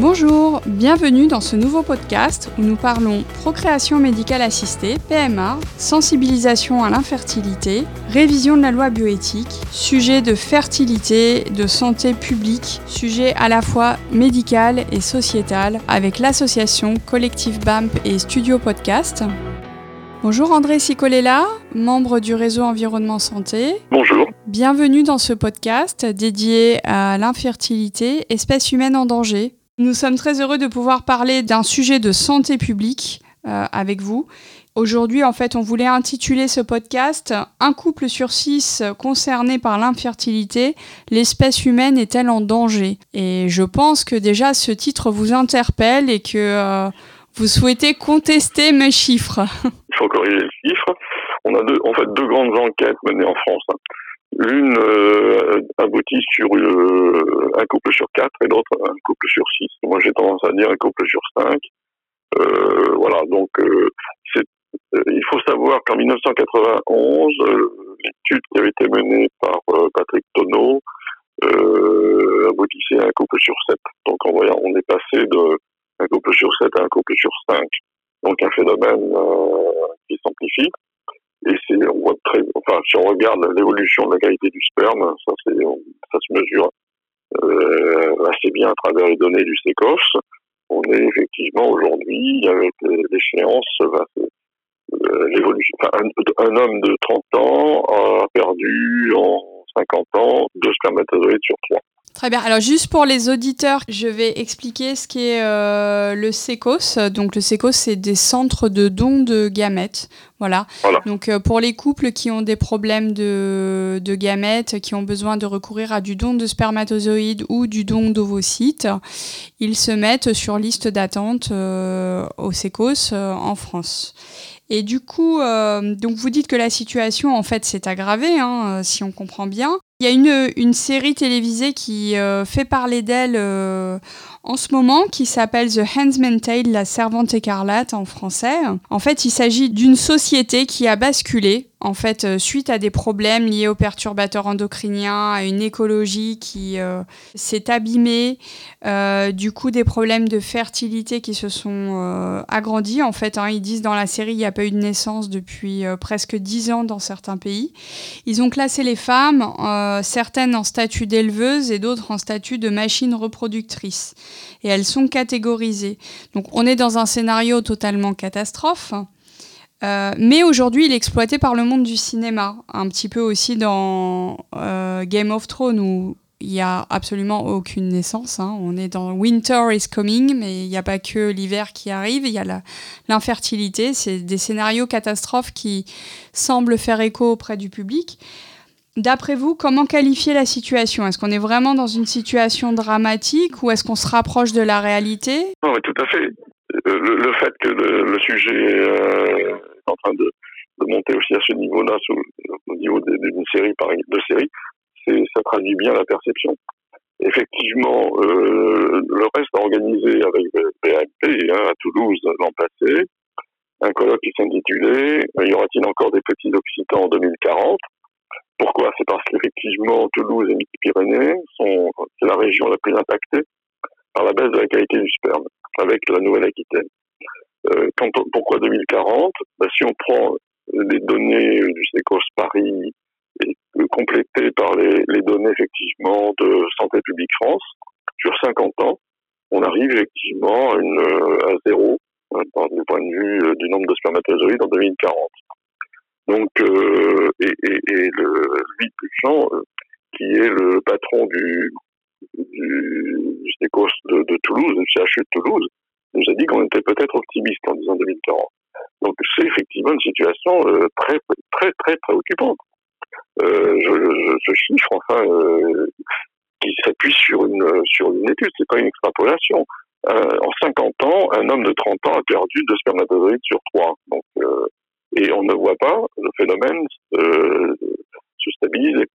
Bonjour, bienvenue dans ce nouveau podcast où nous parlons procréation médicale assistée, PMA, sensibilisation à l'infertilité, révision de la loi bioéthique, sujet de fertilité, de santé publique, sujet à la fois médical et sociétal avec l'association Collectif BAMP et Studio Podcast. Bonjour André Sicolella, membre du réseau Environnement Santé. Bonjour. Bienvenue dans ce podcast dédié à l'infertilité, espèce humaine en danger. Nous sommes très heureux de pouvoir parler d'un sujet de santé publique euh, avec vous. Aujourd'hui, en fait, on voulait intituler ce podcast Un couple sur six concerné par l'infertilité, l'espèce humaine est-elle en danger? Et je pense que déjà ce titre vous interpelle et que euh, vous souhaitez contester mes chiffres. Il faut corriger les chiffres. On a deux, en fait deux grandes enquêtes menées en France. L'une euh, aboutit sur euh, un couple sur quatre et l'autre un couple sur six. Moi, j'ai tendance à dire un couple sur cinq. Euh, voilà, donc c'est, il faut savoir qu'en 1991, l'étude qui avait été menée par Patrick Tonneau aboutissait à un couple sur sept. Donc, en voyant, on est passé de un couple sur sept à un couple sur cinq. Donc, un phénomène qui s'amplifie. Et c'est, on voit très, enfin, si on regarde l'évolution de la qualité du sperme, ça, c'est, ça se mesure euh, assez bien à travers les données du SECOS. On est effectivement aujourd'hui, avec l'échéance, euh, l'évolution. Enfin, un, un, homme de 30 ans a perdu en 50 ans deux spermatozoïdes sur trois. Très bien. Alors juste pour les auditeurs, je vais expliquer ce qu'est euh, le SECOS. Donc le SECOS, c'est des centres de dons de gamètes. Voilà. Donc euh, pour les couples qui ont des problèmes de, de, gamètes, qui ont besoin de recourir à du don de spermatozoïdes ou du don d'ovocytes, ils se mettent sur liste d'attente euh, au SECOS en France. Et du coup, donc vous dites que la situation en fait s'est aggravée, hein, si on comprend bien. Il y a une, une série télévisée qui euh, fait parler d'elle euh, en ce moment qui s'appelle The Handsman Tale, la servante écarlate en français. En fait, il s'agit d'une société qui a basculé en fait, euh, suite à des problèmes liés aux perturbateurs endocriniens, à une écologie qui euh, s'est abîmée, euh, du coup des problèmes de fertilité qui se sont agrandis. En fait, hein, ils disent dans la série, il n'y a pas eu de naissance depuis presque dix ans dans certains pays. Ils ont classé les femmes, certaines en statut d'éleveuse et d'autres en statut de machine reproductrice. Et elles sont catégorisées. Donc on est dans un scénario totalement catastrophe. Euh, mais aujourd'hui, il est exploité par le monde du cinéma, un petit peu aussi dans euh, Game of Thrones où il n'y a absolument aucune naissance. Hein. On est dans Winter is coming, mais il n'y a pas que l'hiver qui arrive, il y a l'infertilité. C'est des scénarios catastrophes qui semblent faire écho auprès du public. D'après vous, comment qualifier la situation? Est-ce qu'on est vraiment dans une situation dramatique ou est-ce qu'on se rapproche de la réalité? Non, tout à fait. Le, le fait que le, sujet euh, en train de, monter aussi à ce niveau-là, au niveau d'une série par de série, ça traduit bien la perception. Effectivement, euh, le reste a organisé avec BNP hein, à Toulouse l'an passé un colloque qui s'intitulait Y aura-t-il encore des petits Occitans en 2040 Pourquoi? C'est parce qu'effectivement, Toulouse et Midi-Pyrénées sont c'est la région la plus impactée par la baisse de la qualité du sperme, avec la Nouvelle-Aquitaine. Euh, pourquoi 2040 bah, Si on prend les données du SECOS Paris et complétées par les, données effectivement de Santé publique France, sur 50 ans, on arrive effectivement à, une, à zéro du point de vue euh, du nombre de spermatozoïdes en 2040. Donc, euh, et, le Louis Puchant, qui est le patron du, du, de, de Toulouse, du CHU de Toulouse, nous a dit qu'on était peut-être optimiste en disant 2040. Donc c'est effectivement une situation euh, très très très préoccupante. Euh, chiffre, enfin, euh, qui s'appuie sur une sur une étude, c'est pas une extrapolation. Euh, en 50 ans, un homme de 30 ans a perdu deux spermatozoïdes sur trois. Donc, et on ne voit pas le phénomène se stabiliser.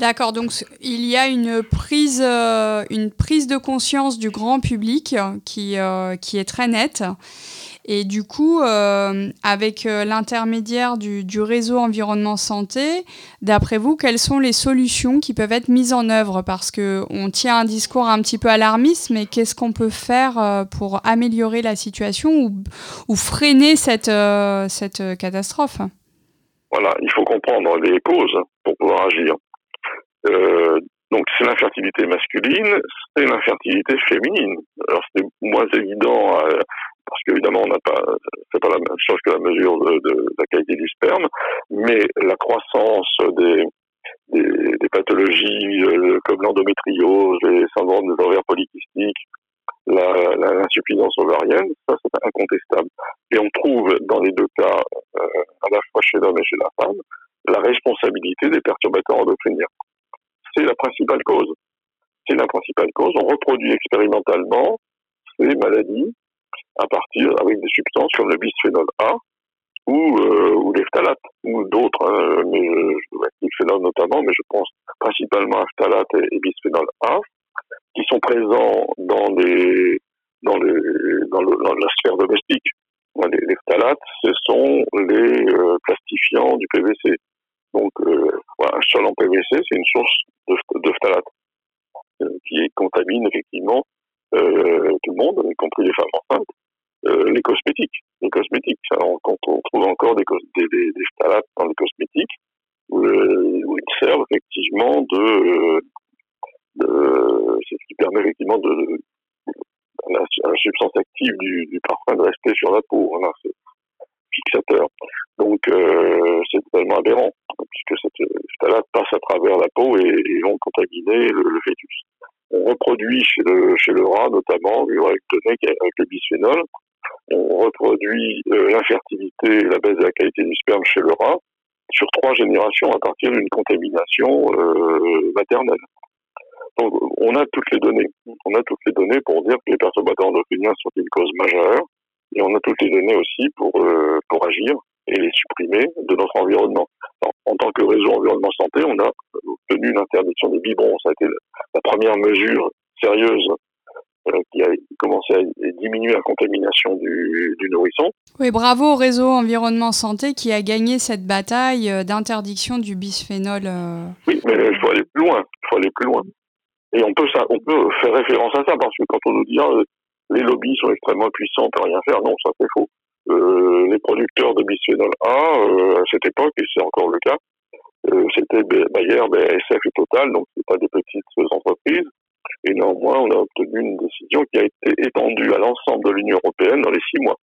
D'accord, donc il y a une prise, euh, une prise de conscience du grand public qui, euh, qui est très nette. Et du coup, euh, avec l'intermédiaire du, du, réseau environnement santé, d'après vous, quelles sont les solutions qui peuvent être mises en œuvre? Parce qu'on tient un discours un petit peu alarmiste, mais qu'est-ce qu'on peut faire pour améliorer la situation ou, ou freiner cette, cette catastrophe? Voilà, il faut comprendre les causes pour pouvoir agir. Euh, donc c'est l'infertilité masculine, c'est l'infertilité féminine. Alors c'est moins évident euh, parce qu'évidemment on n'a pas, c'est pas la même chose que la mesure de, de, la qualité du sperme, mais la croissance des des, des pathologies euh, comme l'endométriose, les syndromes des ovaires polykystiques, l'insuffisance ovarienne, ça c'est incontestable. Et on trouve dans les deux cas, euh, à la fois chez l'homme et chez la femme, la responsabilité des perturbateurs endocriniens c'est la principale cause. C'est la principale cause. On reproduit expérimentalement ces maladies à partir avec des substances comme le bisphénol A ou, euh, ou les phtalates ou d'autres, hein, mais je, notamment, mais je pense principalement à phtalates et, bisphénol A, qui sont présents dans la sphère domestique. Les, les phtalates, ce sont les euh, plastifiants du PVC. Donc, euh, sol en PVC, c'est une source de, de euh, qui contamine effectivement euh, tout le monde, y compris les femmes enceintes. Euh, les cosmétiques, les cosmétiques. On trouve encore des, des, phtalates dans les cosmétiques, où, ils servent effectivement de, c'est ce qui permet effectivement de, la, substance active du, parfum de rester sur la peau. C'est Donc euh, c'est totalement aberrant, puisque cette phthalate passe à travers la peau et, et vont contaminer le, fœtus. On reproduit chez le, chez le rat notamment, avec le bisphénol, on reproduit euh, l'infertilité et la baisse de la qualité du sperme chez le rat sur trois générations à partir d'une contamination euh, maternelle. Donc on a toutes les données. On a toutes les données pour dire que les perturbateurs endocriniens sont une cause majeure et on a toutes les données aussi pour, euh, pour agir et les supprimer de notre environnement. en tant que réseau environnement santé, on a obtenu l'interdiction des biberons. Ça a été la première mesure sérieuse euh, qui a commencé à diminuer la contamination du, du, nourrisson. Oui, bravo au réseau environnement santé qui a gagné cette bataille euh, d'interdiction du bisphénol. Oui, mais il faut aller plus loin. Il faut aller plus loin. Et on peut, ça, on peut faire référence à ça parce que quand on nous dit ah, les lobbies sont extrêmement puissants, on peut rien faire. Non, ça c'est faux. Euh, les producteurs de bisphénol A, euh, à cette époque, et c'est encore le cas, euh, c'était Bayer, BASF et Total, donc c'est pas des petites entreprises. Et néanmoins, on a obtenu une décision qui a été étendue à l'ensemble de l'Union européenne dans les six mois.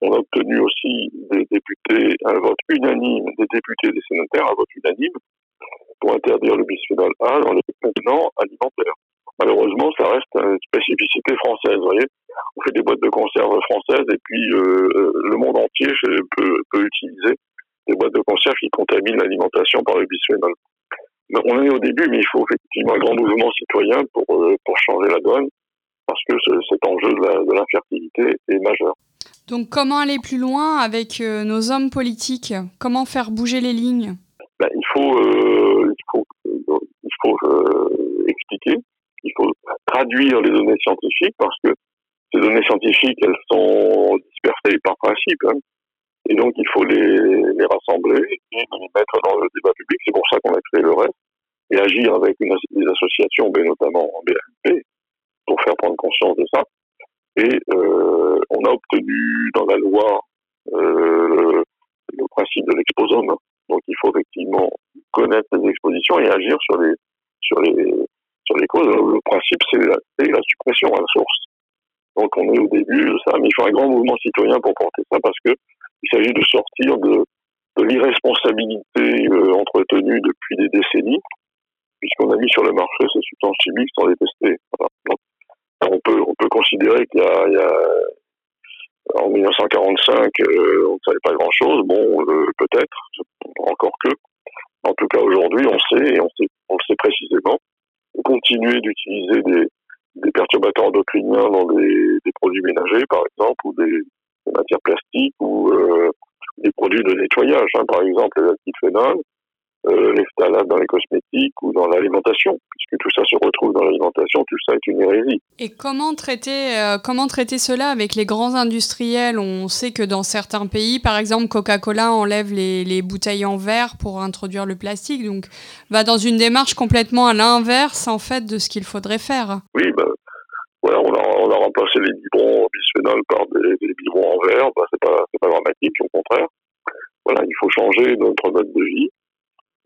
On a obtenu aussi des députés, un vote unanime, des députés des sénateurs, un vote unanime pour interdire le bisphénol A dans les contenants alimentaires malheureusement, ça reste une spécificité française. Vous voyez, on fait des boîtes de conserve françaises et puis euh, euh, le monde entier peut, peut, utiliser des boîtes de conserve qui contaminent l'alimentation par le bisphénol. on est au début, mais il faut effectivement un grand mouvement citoyen pour, euh, pour changer la donne, parce que ce, cet enjeu de l'infertilité est majeur. Donc comment aller plus loin avec nos hommes politiques? Comment faire bouger les lignes? Ben, Il faut, il faut, il faut expliquer il faut traduire les données scientifiques parce que ces données scientifiques, elles sont dispersées par principe. Hein. Et donc, il faut les, les, rassembler et les mettre dans le débat public. C'est pour ça qu'on a créé le reste et agir avec une, des associations, notamment en BNP, pour faire prendre conscience de ça. Et euh, on a obtenu dans la loi euh, le, le, principe de l'exposome. Donc, il faut effectivement connaître les expositions et agir sur les sur les sur les causes, le principe, c'est la, la, suppression à la source. Donc on est au début de ça, mais il faut un grand mouvement citoyen pour porter ça parce que il s'agit de sortir de, de l'irresponsabilité euh, entretenue depuis des décennies, puisqu'on a mis sur le marché ces substances on peut on peut considérer qu'il en 1945, euh, on ne savait pas grand-chose. Bon, peut-être, encore que. En tout cas, aujourd'hui, on sait, et on sait, on le sait précisément, continuer d'utiliser des, perturbateurs endocriniens dans des, produits ménagers, par exemple, ou des, matières plastiques, ou euh, des produits de nettoyage, hein, par exemple phénols, euh, les phtalates dans les cosmétiques ou dans l'alimentation, puisque tout ça se retrouve dans l'alimentation, tout ça est une hérésie. Et comment traiter, euh, comment traiter cela avec les grands industriels? On sait que dans certains pays, par exemple, Coca-Cola enlève les, les, bouteilles en verre pour introduire le plastique, donc va dans une démarche complètement à l'inverse en fait de ce qu'il faudrait faire. Oui, ben, voilà, on a, on a remplacé les biberons bisphénol par des, des biberons en verre, ben, c'est pas, pas dramatique, au contraire. Voilà, il faut changer notre mode de vie.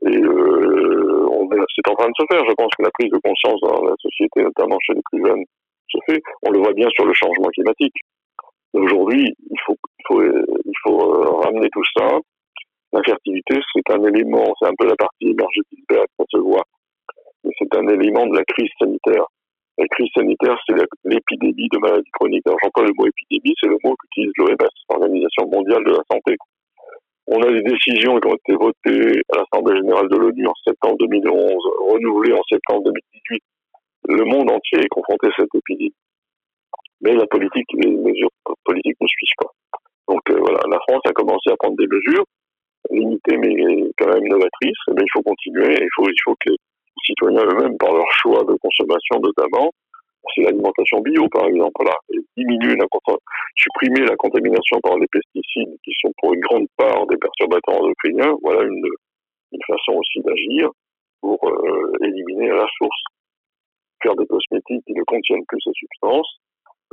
Et euh, c'est en train de se faire. Je pense que la prise de conscience dans la société, notamment chez les plus jeunes, se fait. On le voit bien sur le changement climatique. Aujourd'hui, il faut, il faut, il faut euh, ramener tout ça. L'infertilité, c'est un élément, c'est un peu la partie énergétique ça se voit. Mais c'est un élément de la crise sanitaire. La crise sanitaire, c'est l'épidémie de maladies chroniques. Alors, j'emploie le mot épidémie, c'est le mot qu'utilise l'OMS, l'Organisation mondiale de la santé. On a des décisions qui ont été votées à l'Assemblée générale de l'ONU en septembre 2011, renouvelées en septembre 2018. Le monde entier est confronté à cette épidémie. Mais la politique, les mesures politiques ne suivent pas. Donc euh, voilà, la France a commencé à prendre des mesures limitées mais quand même novatrices. Mais il faut continuer. Il faut, il faut que les citoyens eux-mêmes, par leur choix de consommation notamment, c'est l'alimentation bio, par exemple. Voilà. diminuer supprimer la contamination par les pesticides, qui sont pour une grande part des perturbateurs endocriniens. Voilà une, une façon aussi d'agir pour euh, éliminer à la source. Faire des cosmétiques qui ne contiennent plus ces substances.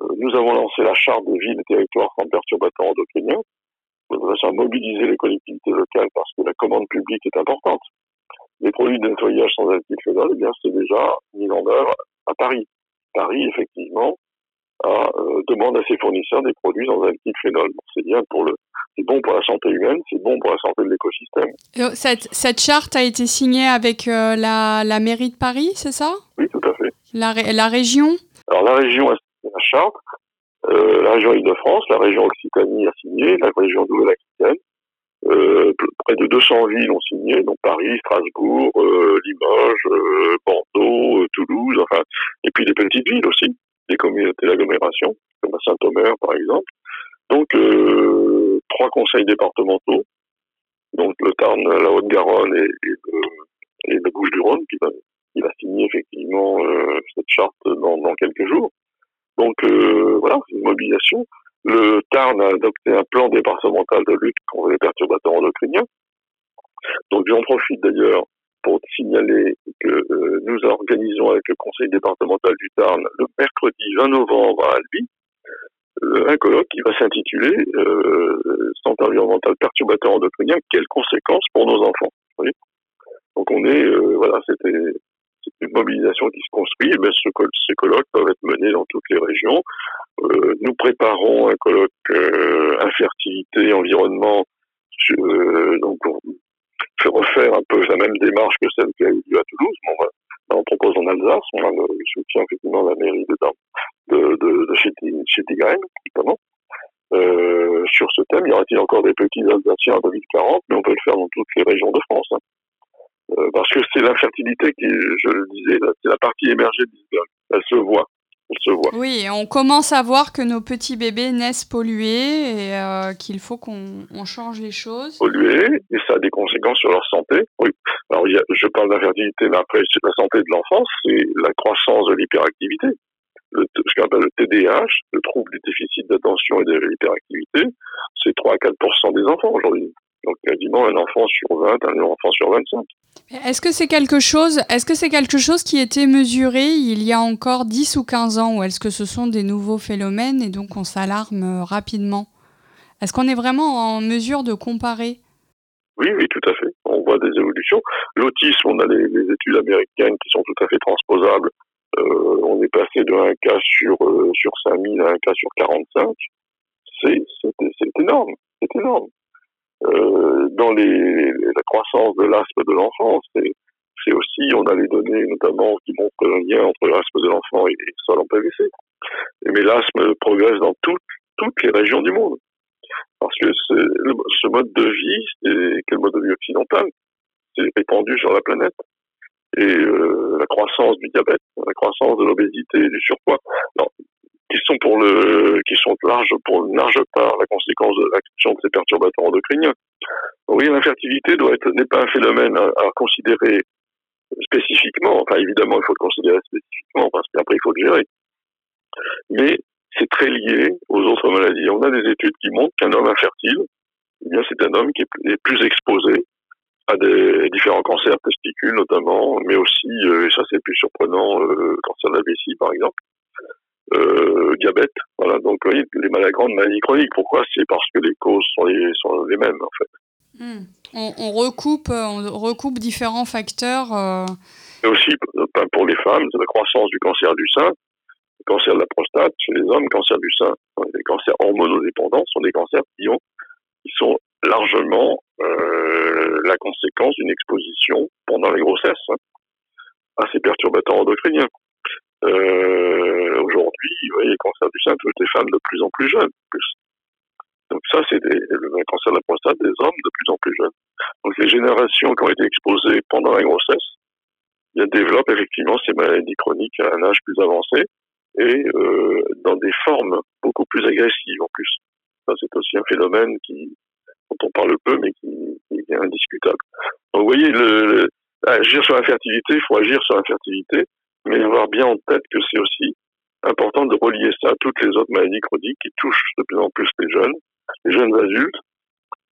Euh, nous avons lancé la charte des villes et territoires sans perturbateurs endocriniens, de façon à mobiliser les collectivités locales parce que la commande publique est importante. Les produits de nettoyage sans alkylphénol, eh bien, c'est déjà mis en œuvre à Paris. Paris, effectivement, euh, demande à ses fournisseurs des produits dans un phénol. C'est bien pour le, c'est bon pour la santé humaine, c'est bon pour la santé de l'écosystème. Euh, cette, cette, charte a été signée avec euh, la, la, mairie de Paris, c'est ça? Oui, tout à fait. La, la région? Alors la région a signé la charte, la région Île-de-France, la région Occitanie a signé, la région Nouvelle-Aquitaine. Près de 200 villes ont signé, donc Paris, Strasbourg, Limoges, Bordeaux, Toulouse, enfin, et puis des petites villes aussi des communautés d'agglomération, comme à Saint-Omer par exemple. Donc euh, trois conseils départementaux, donc le Tarn, la Haute-Garonne et, et, le, Bouche-du-Rhône qui va, qui va signer effectivement euh, cette charte dans, dans, quelques jours. Donc euh, voilà, c'est une mobilisation. Le Tarn a adopté un plan départemental de lutte contre les perturbateurs endocriniens. Donc j'en profite d'ailleurs pour signaler que euh, nous organisons avec le conseil départemental du Tarn le mercredi 20 novembre à Albi euh, un colloque qui va s'intituler euh, Santé environnementale perturbateur endocrinien, quelles conséquences pour nos enfants? Donc on est, euh, voilà, c'était une mobilisation qui se construit, mais ce, ces colloques peuvent être menés dans toutes les régions. nous préparons un colloque infertilité, environnement, donc fait refaire un peu la même démarche que celle qui a eu lieu à Toulouse. Bon, on propose en Alsace, on a le soutien effectivement de la mairie de, de, de, de notamment. Euh, sur ce thème, y aura-t-il encore des petits Alsaciens en 2040 Mais on peut le faire dans toutes les régions de France. Hein. Euh, parce que c'est l'infertilité qui, je le disais, c'est la partie émergée de l'iceberg. Elle se voit. Oui, on commence à voir que nos petits bébés naissent pollués et euh, qu'il faut qu'on change les choses. Pollués, et ça a des conséquences sur leur santé. Oui. Alors, je parle d'infertilité, mais après, c'est la santé de l'enfance, c'est la croissance de l'hyperactivité. ce qu'on appelle le TDAH, le trouble du déficit d'attention et de l'hyperactivité, c'est 3 à 4% des enfants aujourd'hui. Donc quasiment un enfant sur 20, un enfant sur 25. Est-ce que c'est quelque chose, est-ce que c'est quelque chose qui était mesuré il y a encore 10 ou 15 ans ou est-ce que ce sont des nouveaux phénomènes et donc on s'alarme euh, rapidement? Est-ce qu'on est vraiment en mesure de comparer? Oui, oui, tout à fait. On voit des évolutions. L'autisme, on a les, études américaines qui sont tout à fait transposables. Euh, on est passé de 1 cas sur, euh, sur 5000 à un cas sur 45. C'est énorme. C'est énorme. Euh, dans la croissance de l'asthme de l'enfant, c'est aussi, on a les données notamment qui montrent le lien entre l'asthme de l'enfant et le sol en PVC. Mais l'asthme progresse dans toutes, les régions du monde. Parce que ce mode de vie, c'est quel mode de vie occidental, c'est répandu sur la planète. Et euh, la croissance du diabète, la croissance de l'obésité du surpoids, sont pour le, qui sont large, pour une large part la conséquence de l'action de ces perturbateurs endocriniens. Oui, l'infertilité n'est pas un phénomène à, considérer spécifiquement. Enfin, évidemment, il faut le considérer spécifiquement parce qu'après il faut le gérer. Mais c'est très lié aux autres maladies. On a des études qui montrent qu'un homme infertile, eh bien, c'est un homme qui est plus exposé à des différents cancers testicules notamment, mais aussi, euh, et ça c'est plus surprenant, euh, cancer de la vessie par exemple, euh, diabète. Voilà, donc oui, les maladies, grandes maladies chroniques. Pourquoi? C'est parce que les causes sont les, sont les mêmes en fait. Hmm. On, recoupe, on recoupe différents facteurs. Et aussi pour les femmes, la croissance du cancer du sein, le cancer de la prostate chez les hommes, cancer du sein, les cancers hormonodépendants sont des cancers qui ont qui sont largement euh, la conséquence d'une exposition pendant les grossesses hein, à ces perturbateurs endocriniens. Euh, Aujourd'hui, vous voyez, les cancers du sein touchent des femmes de plus en plus jeunes. Plus. Donc ça, c'est le cancer de la prostate des hommes de plus en plus jeunes. Donc les générations qui ont été exposées pendant la grossesse, elles développent effectivement ces maladies chroniques à un âge plus avancé et euh, dans des formes beaucoup plus agressives en plus. Ça, c'est aussi un phénomène qui, dont on parle peu, mais qui, est indiscutable. Donc, vous voyez, agir sur l'infertilité, il faut agir sur l'infertilité, mais avoir bien en tête que c'est aussi important de relier ça à toutes les autres maladies chroniques qui touchent de plus en plus les jeunes, les jeunes adultes,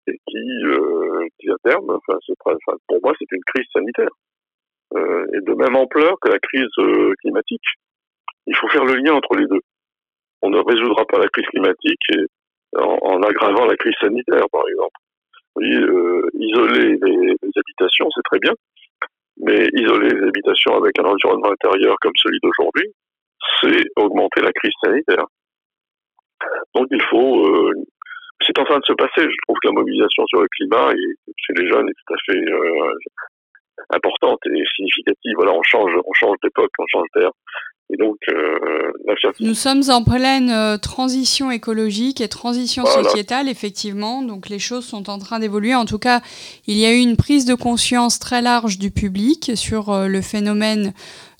et qui, euh, qui à terme, enfin, enfin, pour moi, c'est une crise sanitaire, euh, et de même ampleur que la crise euh, climatique. Il faut faire le lien entre les deux. On ne résoudra pas la crise climatique en, aggravant la crise sanitaire, par exemple. Oui, euh, isoler les, habitations, c'est très bien, mais isoler les habitations avec un environnement intérieur comme celui d'aujourd'hui, c'est augmenter la crise sanitaire. Donc il faut, euh, c'est en train de se passer. Je trouve que la mobilisation sur le climat et chez les jeunes est tout à fait euh, importante et significative. Voilà, on change, on change d'époque, on change d'air. Et donc, euh, Nous sommes en pleine euh, transition écologique et transition sociétale, effectivement. Donc, les choses sont en train d'évoluer. En tout cas, il y a eu une prise de conscience très large du public sur euh, le phénomène,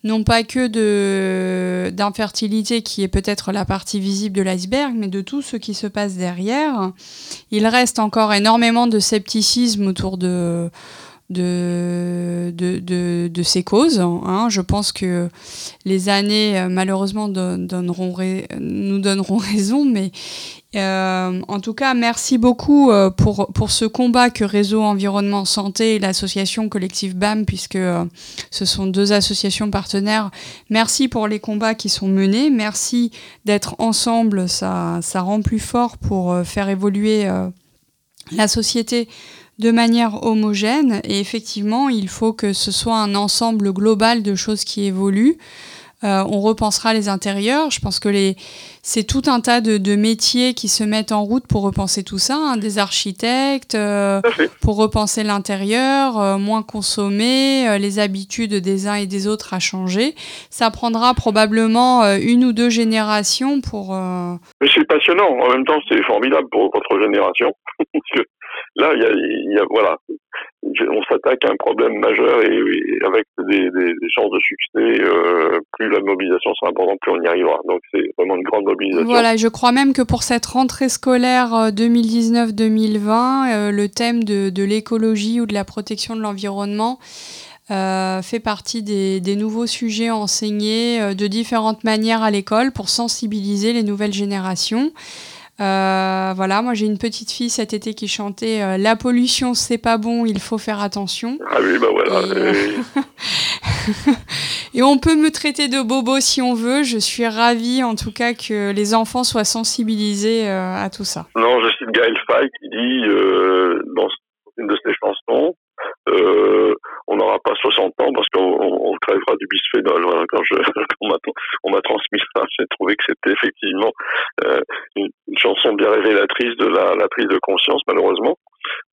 non pas que de d'infertilité, qui est peut-être la partie visible de l'iceberg, mais de tout ce qui se passe derrière. Il reste encore énormément de scepticisme autour de de, ces causes. Hein. Je pense que les années, euh, malheureusement, donneront nous donneront raison, mais euh, en tout cas, merci beaucoup euh, pour, ce combat que Réseau Environnement Santé et l'association collective BAM, puisque ce sont deux associations partenaires. Merci pour les combats qui sont menés. Merci d'être ensemble. Ça rend plus fort pour faire évoluer la société de manière homogène et effectivement il faut que ce soit un ensemble global de choses qui évoluent. Euh, on repensera les intérieurs. Je pense que les, c'est tout un tas de, métiers qui se mettent en route pour repenser tout ça. Hein. des architectes euh, pour repenser l'intérieur, euh, moins consommer, les habitudes des uns et des autres à changer. Ça prendra probablement une ou deux générations pour. Mais c'est passionnant. En même temps, c'est formidable pour votre génération. là, il y a, voilà, on s'attaque à un problème majeur et, avec des, chances de succès, euh, plus la mobilisation sera importante, plus on y arrivera. Donc c'est vraiment une grande mobilisation. Voilà, je crois même que pour cette rentrée scolaire 2019-2020, euh, euh, le thème de, l'écologie ou de la protection de l'environnement fait partie des, des, nouveaux sujets enseignés de différentes manières à l'école pour sensibiliser les nouvelles générations. Euh, voilà, moi j'ai une petite fille cet été qui chantait euh, La pollution c'est pas bon, il faut faire attention. Ah oui, bah voilà. Et, on peut me traiter de bobo si on veut. Je suis ravie en tout cas que les enfants soient sensibilisés euh, à tout ça. Non, je cite Gaël Faye qui dit dans une de ses chansons on n'aura pas 60 ans parce qu'on on, crèvera du bisphénol. quand je, on m'a transmis ça, j'ai trouvé que c'était effectivement euh, chanson bien révélatrice de la, prise de conscience, malheureusement,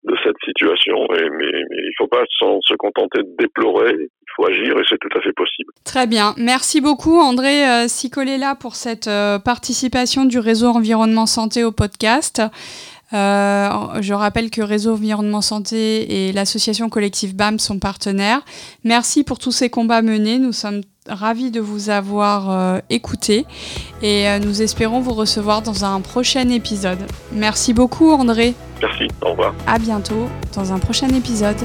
de cette situation. Mais, il ne faut pas se contenter de déplorer, il faut agir et c'est tout à fait possible. Très bien. Merci beaucoup, André euh, Sicolela, pour cette euh, participation du réseau Environnement Santé au podcast. Euh, je rappelle que Réseau Environnement Santé et l'association collective BAM sont partenaires. Merci pour tous ces combats menés. Nous sommes ravis de vous avoir euh, écouté et euh, nous espérons vous recevoir dans un prochain épisode. Merci beaucoup André. Merci, au revoir. À bientôt dans un prochain épisode.